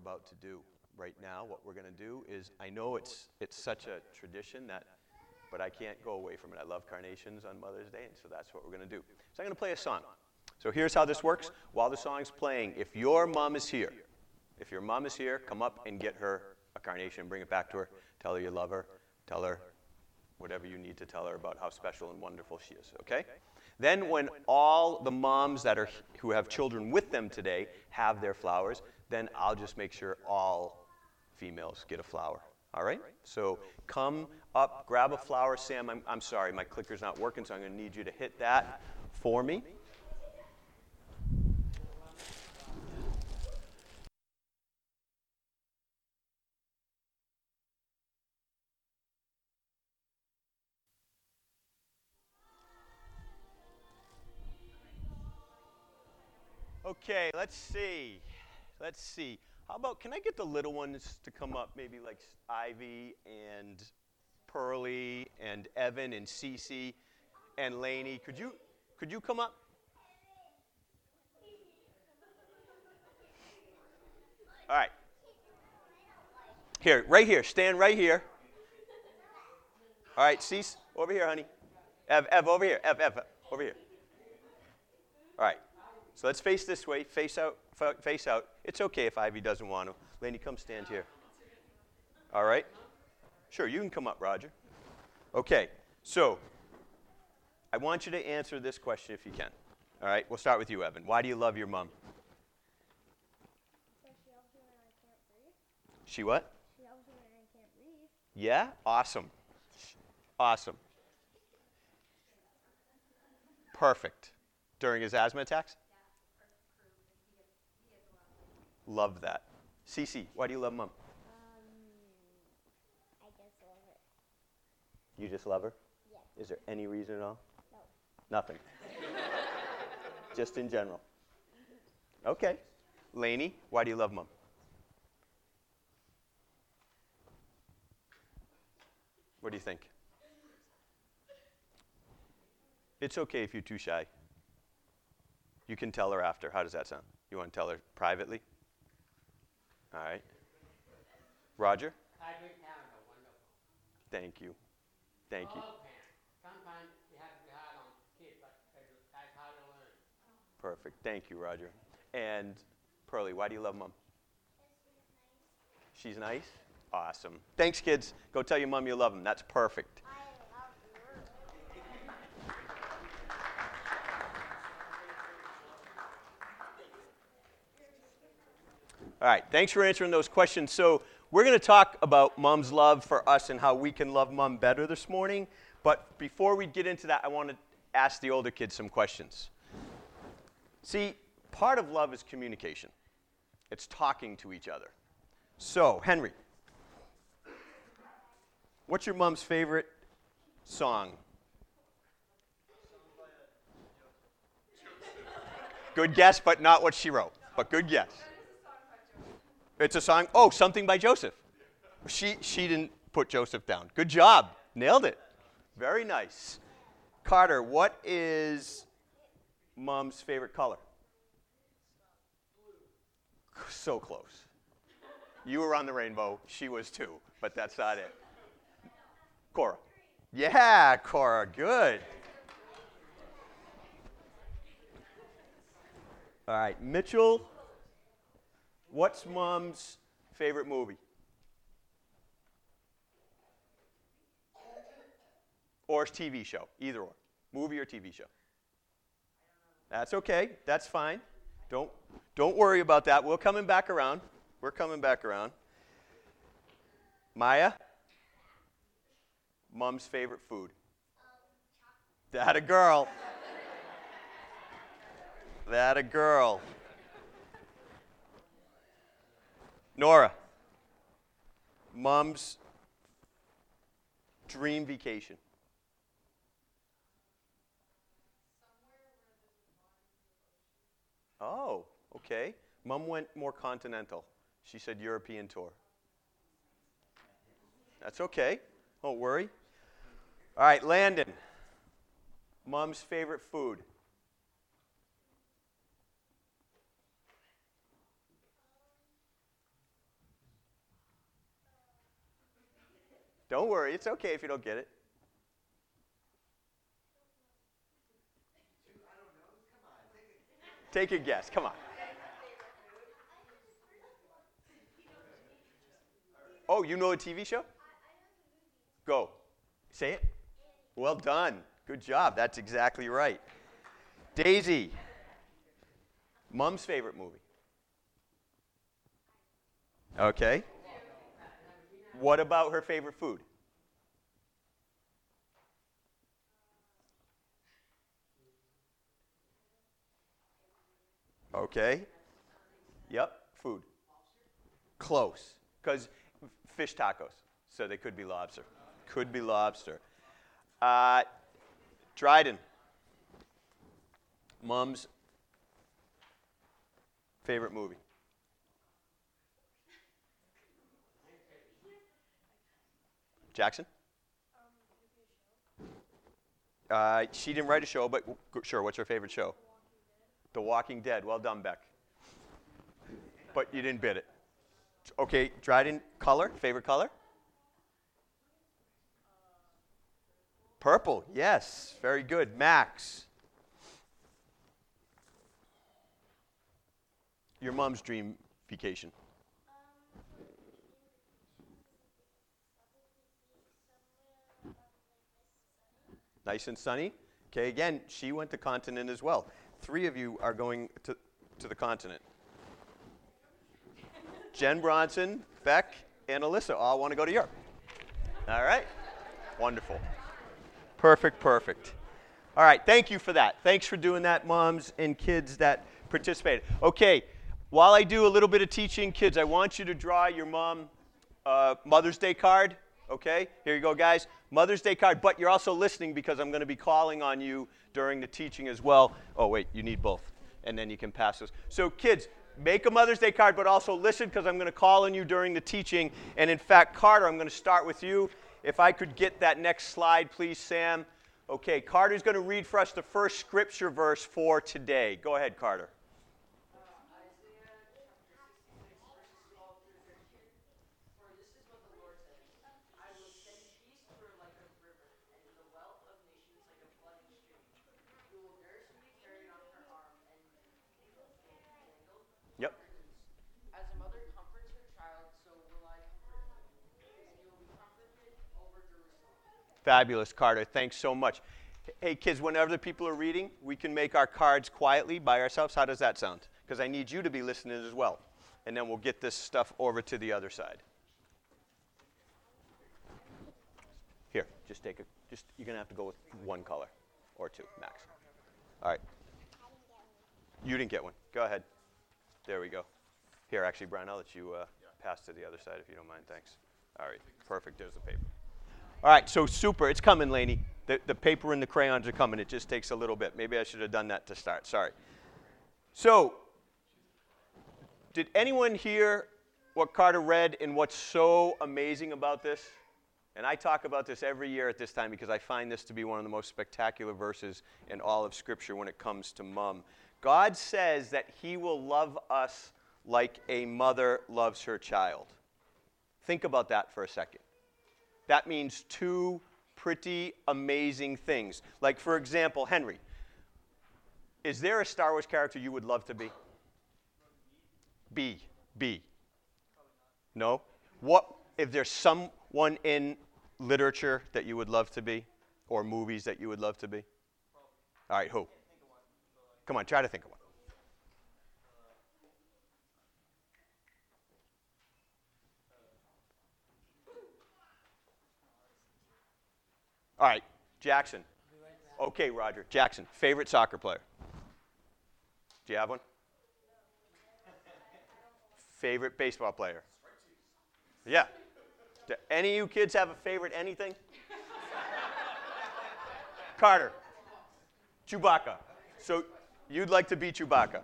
about to do. Right now, what we're going to do is I know it's, it's such a tradition that, but I can't go away from it. I love carnations on Mother's Day, and so that's what we're going to do. So I'm going to play a song. So here's how this works. While the song's playing, if your mom is here, if your mom is here, come up and get her a carnation, bring it back to her. Tell her you love her. Tell her whatever you need to tell her about how special and wonderful she is, okay? Then when all the moms that are who have children with them today have their flowers, then I'll just make sure all females get a flower. All right? So come up, grab a flower. Sam, I'm, I'm sorry, my clicker's not working, so I'm going to need you to hit that for me. Okay, let's see. Let's see. How about, can I get the little ones to come up, maybe like Ivy and Pearlie and Evan and Cece and Laney? Could you, could you come up? All right. Here, right here. Stand right here. All right, Cece, over here, honey. Ev, Ev, over here. Ev, Ev, over here. All right. So let's face this way, face out, face out. It's okay if Ivy doesn't want to. Laney, come stand here. All right? Sure, you can come up, Roger. Okay, so I want you to answer this question if you can. All right, we'll start with you, Evan. Why do you love your mom? She what? She helps me when I can't breathe. Yeah? Awesome. Awesome. Perfect. During his asthma attacks? Love that. Cece, why do you love mom? Um, I just love her. You just love her? Yes. Is there any reason at all? No. Nothing. just in general. Okay. Laney, why do you love mom? What do you think? It's okay if you're too shy. You can tell her after. How does that sound? You want to tell her privately? All right. Roger? I drink wonderful. Thank you. Thank you. All parents. Sometimes you have to be hard on kids, but that's that's how you learn. Perfect. Thank you, Roger. And Pearlie, why do you love mom? She's nice? Awesome. Thanks, kids. Go tell your mom you love them. That's perfect. I love her. All right. Thanks for answering those questions. So, we're going to talk about mom's love for us and how we can love mom better this morning. But before we get into that, I want to ask the older kids some questions. See, part of love is communication, it's talking to each other. So, Henry, what's your mom's favorite song? Good guess, but not what she wrote. But good guess. It's a song. Oh, something by Joseph. She she didn't put Joseph down. Good job. Nailed it. Very nice. Carter, what is mom's favorite color? So close. You were on the rainbow. She was too, but that's not it. Cora. Yeah, Cora. Good. All right, Mitchell. What's mom's favorite movie? Or TV show, either or. Movie or TV show. That's okay. That's fine. Don't don't worry about that. We're coming back around. We're coming back around. Maya? Mom's favorite food. That a girl. That a girl. Nora. Mom's dream vacation. Oh, okay. Mom went more continental. She said European tour. That's okay. Don't worry. All right, Landon. Mom's favorite food. Don't worry, it's okay if you don't get it. Take a guess. Come on. Oh, you know a TV show? Go. Say it. Well done. Good job. That's exactly right. Daisy. Mom's favorite movie. Okay. What about her favorite food? Okay. Yep, food. Close. Because fish tacos. So they could be lobster. Could be lobster. Uh, Dryden. Mom's favorite movie. Jackson? Uh, she didn't write a show, but sure, what's her favorite show? The Walking Dead. Well done, Beck. But you didn't bid it. Okay, Dryden, color? Favorite color? Purple, yes. Very good. Max. Your mom's dream vacation. Nice and sunny. Okay, again, she went to continent as well. Three of you are going to, to the continent. Jen Bronson, Beck, and Alyssa all want to go to Europe. All right? Wonderful. Perfect, perfect. All right, thank you for that. Thanks for doing that, moms and kids that participated. Okay, while I do a little bit of teaching, kids, I want you to draw your mom uh, Mother's Day card. Okay, here you go, guys. Mother's Day card, but you're also listening because I'm going to be calling on you during the teaching as well. Oh, wait, you need both. And then you can pass those. So, kids, make a Mother's Day card, but also listen because I'm going to call on you during the teaching. And in fact, Carter, I'm going to start with you. If I could get that next slide, please, Sam. Okay, Carter's going to read for us the first scripture verse for today. Go ahead, Carter. Isaiah chapter 66, verses 12 through 13. For this is what the Lord says I will send peace through like a river, and the wealth of nations like a flooding stream. You will nurse and be carried on her arm, and dangled. Yep. As a mother comforts her child, so will I comfort you. And you will be comforted over Jerusalem. Fabulous, Carter. Thanks so much. Hey, kids, whenever the people are reading, we can make our cards quietly by ourselves. How does that sound? Because I need you to be listening as well. And then we'll get this stuff over to the other side. Here, just take a, just, you're going to have to go with one color or two, max. All right. You didn't get one. Go ahead. There we go. Here, actually, Brian, I'll let you uh, pass to the other side if you don't mind. Thanks. All right. Perfect. There's the paper. All right, so super. It's coming, Laney. The, the paper and the crayons are coming. It just takes a little bit. Maybe I should have done that to start. Sorry. So, did anyone hear what Carter read and what's so amazing about this? And I talk about this every year at this time because I find this to be one of the most spectacular verses in all of Scripture when it comes to mom. God says that He will love us like a mother loves her child. Think about that for a second. That means two pretty amazing things. Like, for example, Henry. Is there a Star Wars character you would love to be? B. B. No? What if there's someone in literature that you would love to be? Or movies that you would love to be? All right, who? Come on, try to think of one. All right, Jackson. Okay, Roger. Jackson, favorite soccer player? Do you have one? Favorite baseball player? Yeah. Do any of you kids have a favorite anything? Carter. Chewbacca. So you'd like to be Chewbacca.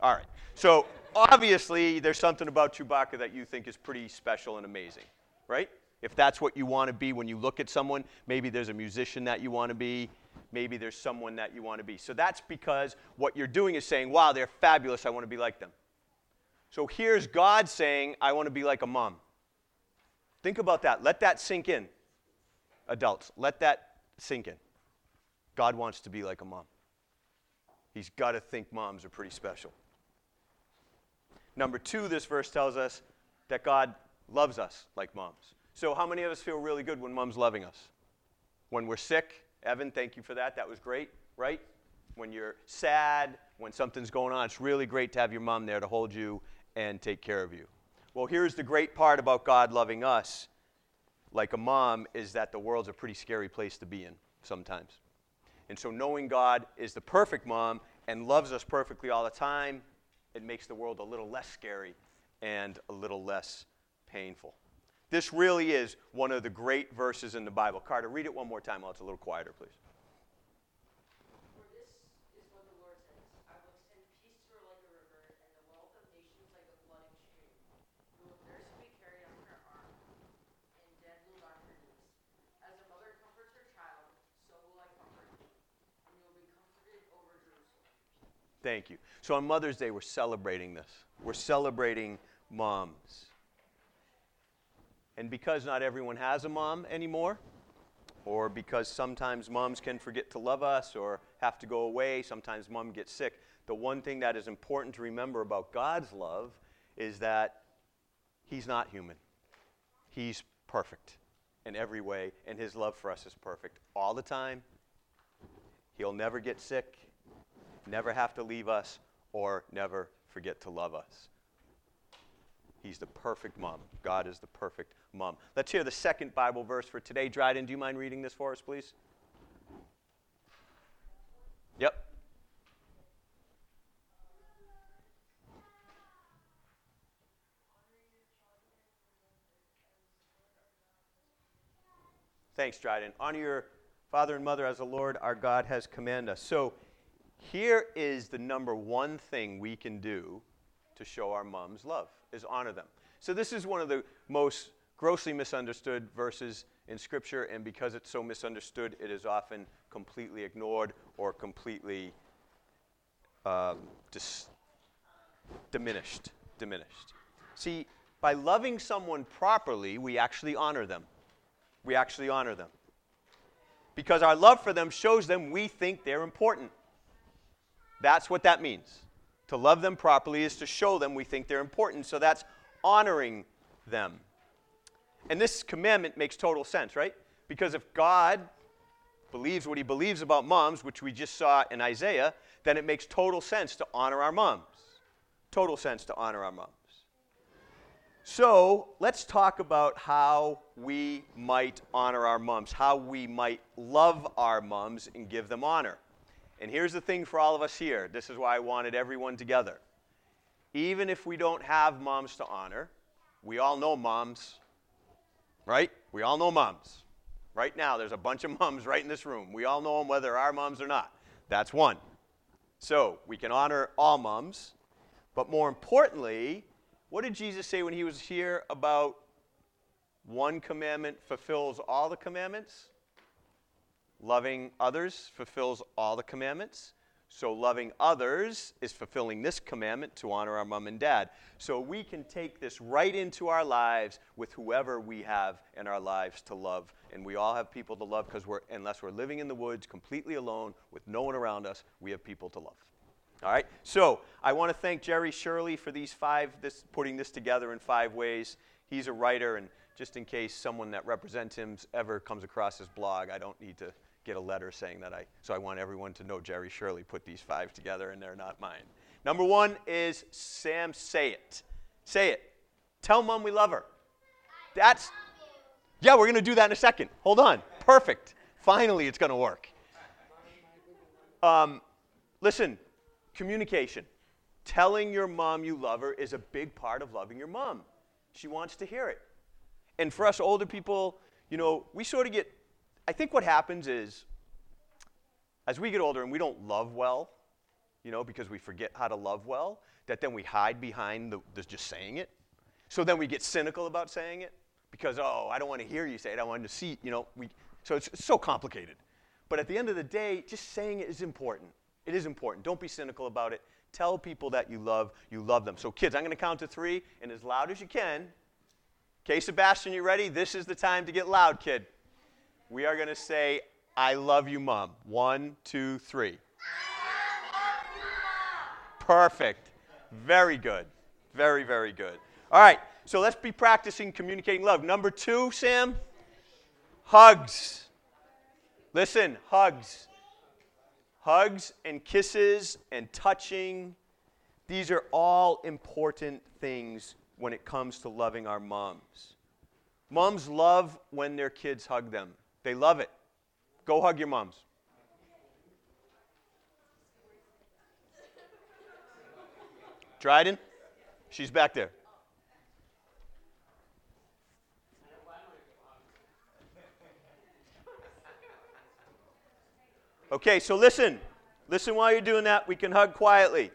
All right. So obviously, there's something about Chewbacca that you think is pretty special and amazing, right? If that's what you want to be when you look at someone, maybe there's a musician that you want to be, maybe there's someone that you want to be. So that's because what you're doing is saying, wow, they're fabulous, I want to be like them. So here's God saying, I want to be like a mom. Think about that. Let that sink in. Adults, let that sink in. God wants to be like a mom. He's got to think moms are pretty special. Number two, this verse tells us that God loves us like moms. So, how many of us feel really good when mom's loving us? When we're sick, Evan, thank you for that. That was great, right? When you're sad, when something's going on, it's really great to have your mom there to hold you and take care of you. Well, here's the great part about God loving us like a mom is that the world's a pretty scary place to be in sometimes. And so, knowing God is the perfect mom and loves us perfectly all the time, it makes the world a little less scary and a little less painful. This really is one of the great verses in the Bible. Carter, read it one more time while it's a little quieter, please. For this is what the Lord says I will extend peace to her like a river, and the wealth of nations like a flooding stream. You will nurse be carried on her arm, and deadly on her knees. As a mother comforts her child, so will I comfort you, and you will be comforted over Jerusalem. Thank you. So on Mother's Day, we're celebrating this. We're celebrating moms. And because not everyone has a mom anymore, or because sometimes moms can forget to love us or have to go away, sometimes mom gets sick, the one thing that is important to remember about God's love is that He's not human. He's perfect in every way, and His love for us is perfect all the time. He'll never get sick, never have to leave us, or never forget to love us. He's the perfect mom. God is the perfect mom. Let's hear the second Bible verse for today. Dryden, do you mind reading this for us, please? Yep. Thanks, Dryden. Honor your father and mother as the Lord our God has commanded us. So, here is the number one thing we can do to show our moms love is honor them. So this is one of the most grossly misunderstood verses in scripture and because it's so misunderstood it is often completely ignored or completely um, dis- diminished diminished see by loving someone properly we actually honor them we actually honor them because our love for them shows them we think they're important that's what that means. To love them properly is to show them we think they're important. So that's honoring them. And this commandment makes total sense, right? Because if God believes what he believes about moms, which we just saw in Isaiah, then it makes total sense to honor our moms. Total sense to honor our moms. So let's talk about how we might honor our moms, how we might love our moms and give them honor. And here's the thing for all of us here this is why I wanted everyone together. Even if we don't have moms to honor, we all know moms, right? We all know moms. Right now, there's a bunch of moms right in this room. We all know them whether our moms or not. That's one. So we can honor all moms. But more importantly, what did Jesus say when he was here about one commandment fulfills all the commandments? Loving others fulfills all the commandments. So, loving others is fulfilling this commandment to honor our mom and dad. So, we can take this right into our lives with whoever we have in our lives to love. And we all have people to love because we're, unless we're living in the woods completely alone with no one around us, we have people to love. All right? So, I want to thank Jerry Shirley for these five, this, putting this together in five ways. He's a writer, and just in case someone that represents him ever comes across his blog, I don't need to get a letter saying that I, so I want everyone to know Jerry Shirley put these five together and they're not mine. Number one is Sam, say it. Say it. Tell mom we love her. That's, yeah, we're going to do that in a second. Hold on. Perfect. Finally, it's going to work. Um, listen, communication. Telling your mom you love her is a big part of loving your mom. She wants to hear it. And for us older people, you know, we sort of get I think what happens is, as we get older and we don't love well, you know, because we forget how to love well, that then we hide behind the, the just saying it. So then we get cynical about saying it because, oh, I don't want to hear you say it. I want to see, you know, we, so it's, it's so complicated. But at the end of the day, just saying it is important. It is important. Don't be cynical about it. Tell people that you love, you love them. So, kids, I'm going to count to three, and as loud as you can. Okay, Sebastian, you ready? This is the time to get loud, kid. We are going to say, I love you, mom. One, two, three. Perfect. Very good. Very, very good. All right, so let's be practicing communicating love. Number two, Sam, hugs. Listen, hugs. Hugs and kisses and touching. These are all important things when it comes to loving our moms. Moms love when their kids hug them, they love it. Go hug your moms. Dryden? She's back there. Okay, so listen. Listen while you're doing that. We can hug quietly.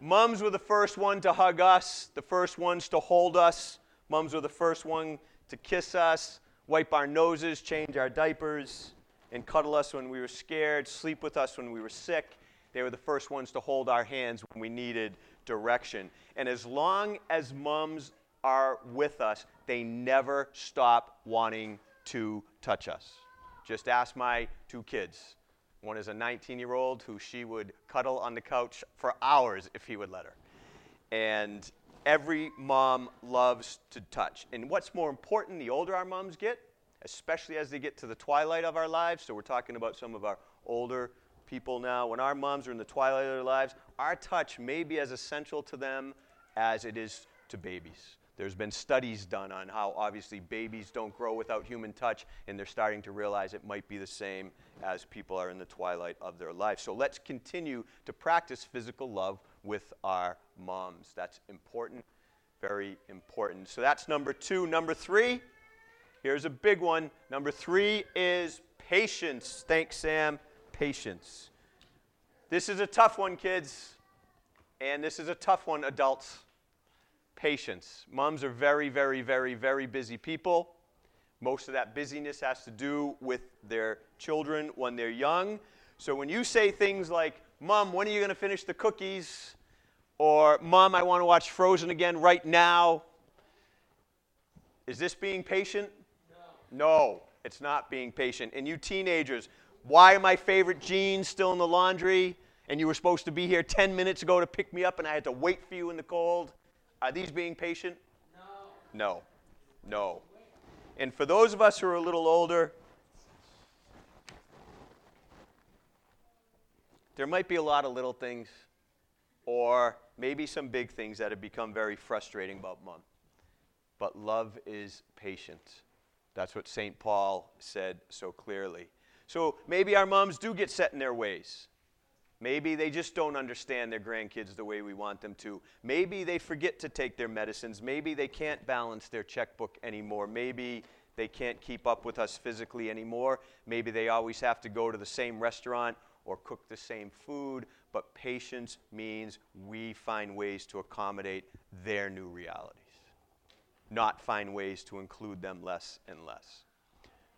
Mums were the first one to hug us, the first ones to hold us. Mums were the first one to kiss us, wipe our noses, change our diapers, and cuddle us when we were scared, sleep with us when we were sick. They were the first ones to hold our hands when we needed direction. And as long as mums are with us, they never stop wanting to touch us. Just ask my two kids. One is a 19 year old who she would cuddle on the couch for hours if he would let her. And every mom loves to touch. And what's more important, the older our moms get, especially as they get to the twilight of our lives, so we're talking about some of our older people now, when our moms are in the twilight of their lives, our touch may be as essential to them as it is to babies. There's been studies done on how obviously babies don't grow without human touch, and they're starting to realize it might be the same as people are in the twilight of their life. So let's continue to practice physical love with our moms. That's important, very important. So that's number two. Number three, here's a big one. Number three is patience. Thanks, Sam. Patience. This is a tough one, kids, and this is a tough one, adults patience. Moms are very, very, very, very busy people. Most of that busyness has to do with their children when they're young. So when you say things like, Mom, when are you going to finish the cookies? Or, Mom, I want to watch Frozen again right now. Is this being patient? No. No, it's not being patient. And you teenagers, why are my favorite jeans still in the laundry? And you were supposed to be here 10 minutes ago to pick me up, and I had to wait for you in the cold. Are these being patient? No. No. No. And for those of us who are a little older, there might be a lot of little things or maybe some big things that have become very frustrating about mom. But love is patient. That's what St. Paul said so clearly. So maybe our moms do get set in their ways. Maybe they just don't understand their grandkids the way we want them to. Maybe they forget to take their medicines. Maybe they can't balance their checkbook anymore. Maybe they can't keep up with us physically anymore. Maybe they always have to go to the same restaurant or cook the same food. But patience means we find ways to accommodate their new realities, not find ways to include them less and less.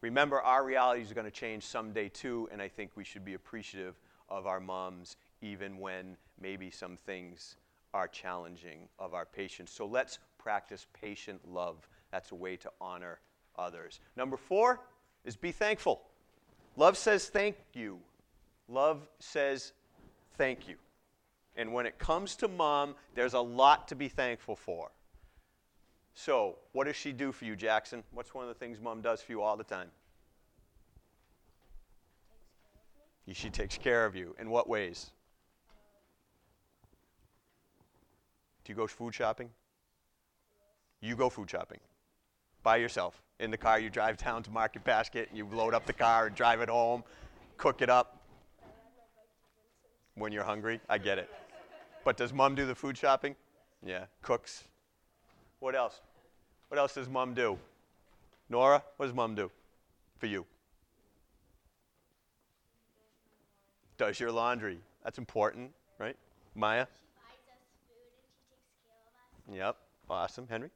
Remember, our realities are going to change someday too, and I think we should be appreciative of our moms, even when maybe some things are challenging of our patience. So let's practice patient love. That's a way to honor others. Number four is be thankful. Love says thank you. Love says thank you. And when it comes to mom, there's a lot to be thankful for. So, what does she do for you, Jackson? What's one of the things mom does for you all the time? She takes care of you. In what ways? Do you go food shopping? You go food shopping by yourself. In the car, you drive down to Market Basket, and you load up the car and drive it home, cook it up. When you're hungry, I get it. But does mom do the food shopping? Yeah, cooks. What else? What else does mom do? Nora, what does mom do for you? does your laundry. That's important, right? Maya? buys us food and she takes care of us. Yep. Awesome. Henry?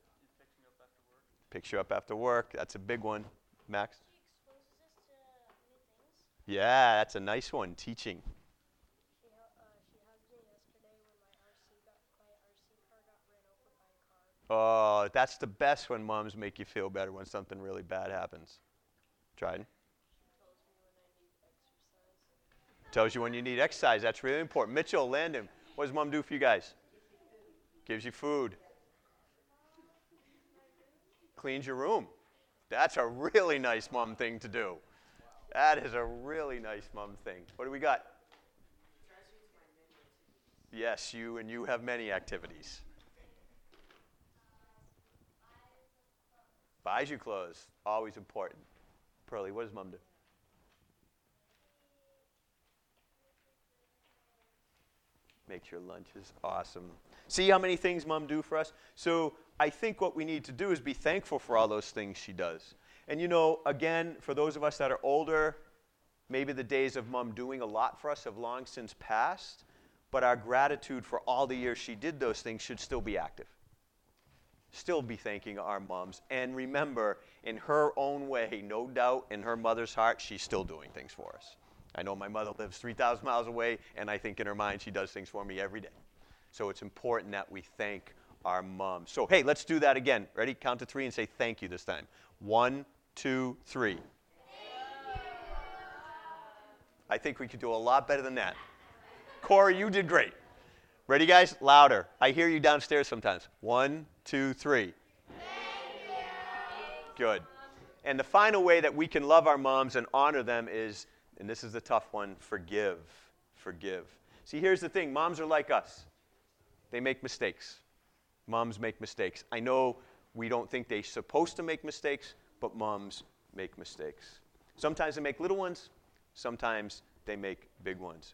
Picks you up after work. That's a big one. Max? She exposes us to new things. Yeah, that's a nice one. Teaching. She, uh, she hugged me yesterday when my RC got my RC car got ran over by a car. Oh, that's the best when moms make you feel better when something really bad happens. Dryden? Tells you when you need exercise. That's really important. Mitchell, Landon, what does mom do for you guys? Gives you food. Cleans your room. That's a really nice mom thing to do. That is a really nice mom thing. What do we got? Yes, you and you have many activities. Buys you clothes. Always important. Pearlie, what does mom do? Makes your lunches awesome. See how many things mom do for us? So I think what we need to do is be thankful for all those things she does. And you know, again, for those of us that are older, maybe the days of mom doing a lot for us have long since passed, but our gratitude for all the years she did those things should still be active. Still be thanking our moms. And remember, in her own way, no doubt in her mother's heart, she's still doing things for us. I know my mother lives 3,000 miles away, and I think in her mind she does things for me every day. So it's important that we thank our moms. So, hey, let's do that again. Ready? Count to three and say thank you this time. One, two, three. I think we could do a lot better than that. Corey, you did great. Ready, guys? Louder. I hear you downstairs sometimes. One, two, three. Good. And the final way that we can love our moms and honor them is, and this is the tough one, forgive. Forgive. See, here's the thing moms are like us, they make mistakes. Moms make mistakes. I know we don't think they're supposed to make mistakes, but moms make mistakes. Sometimes they make little ones, sometimes they make big ones.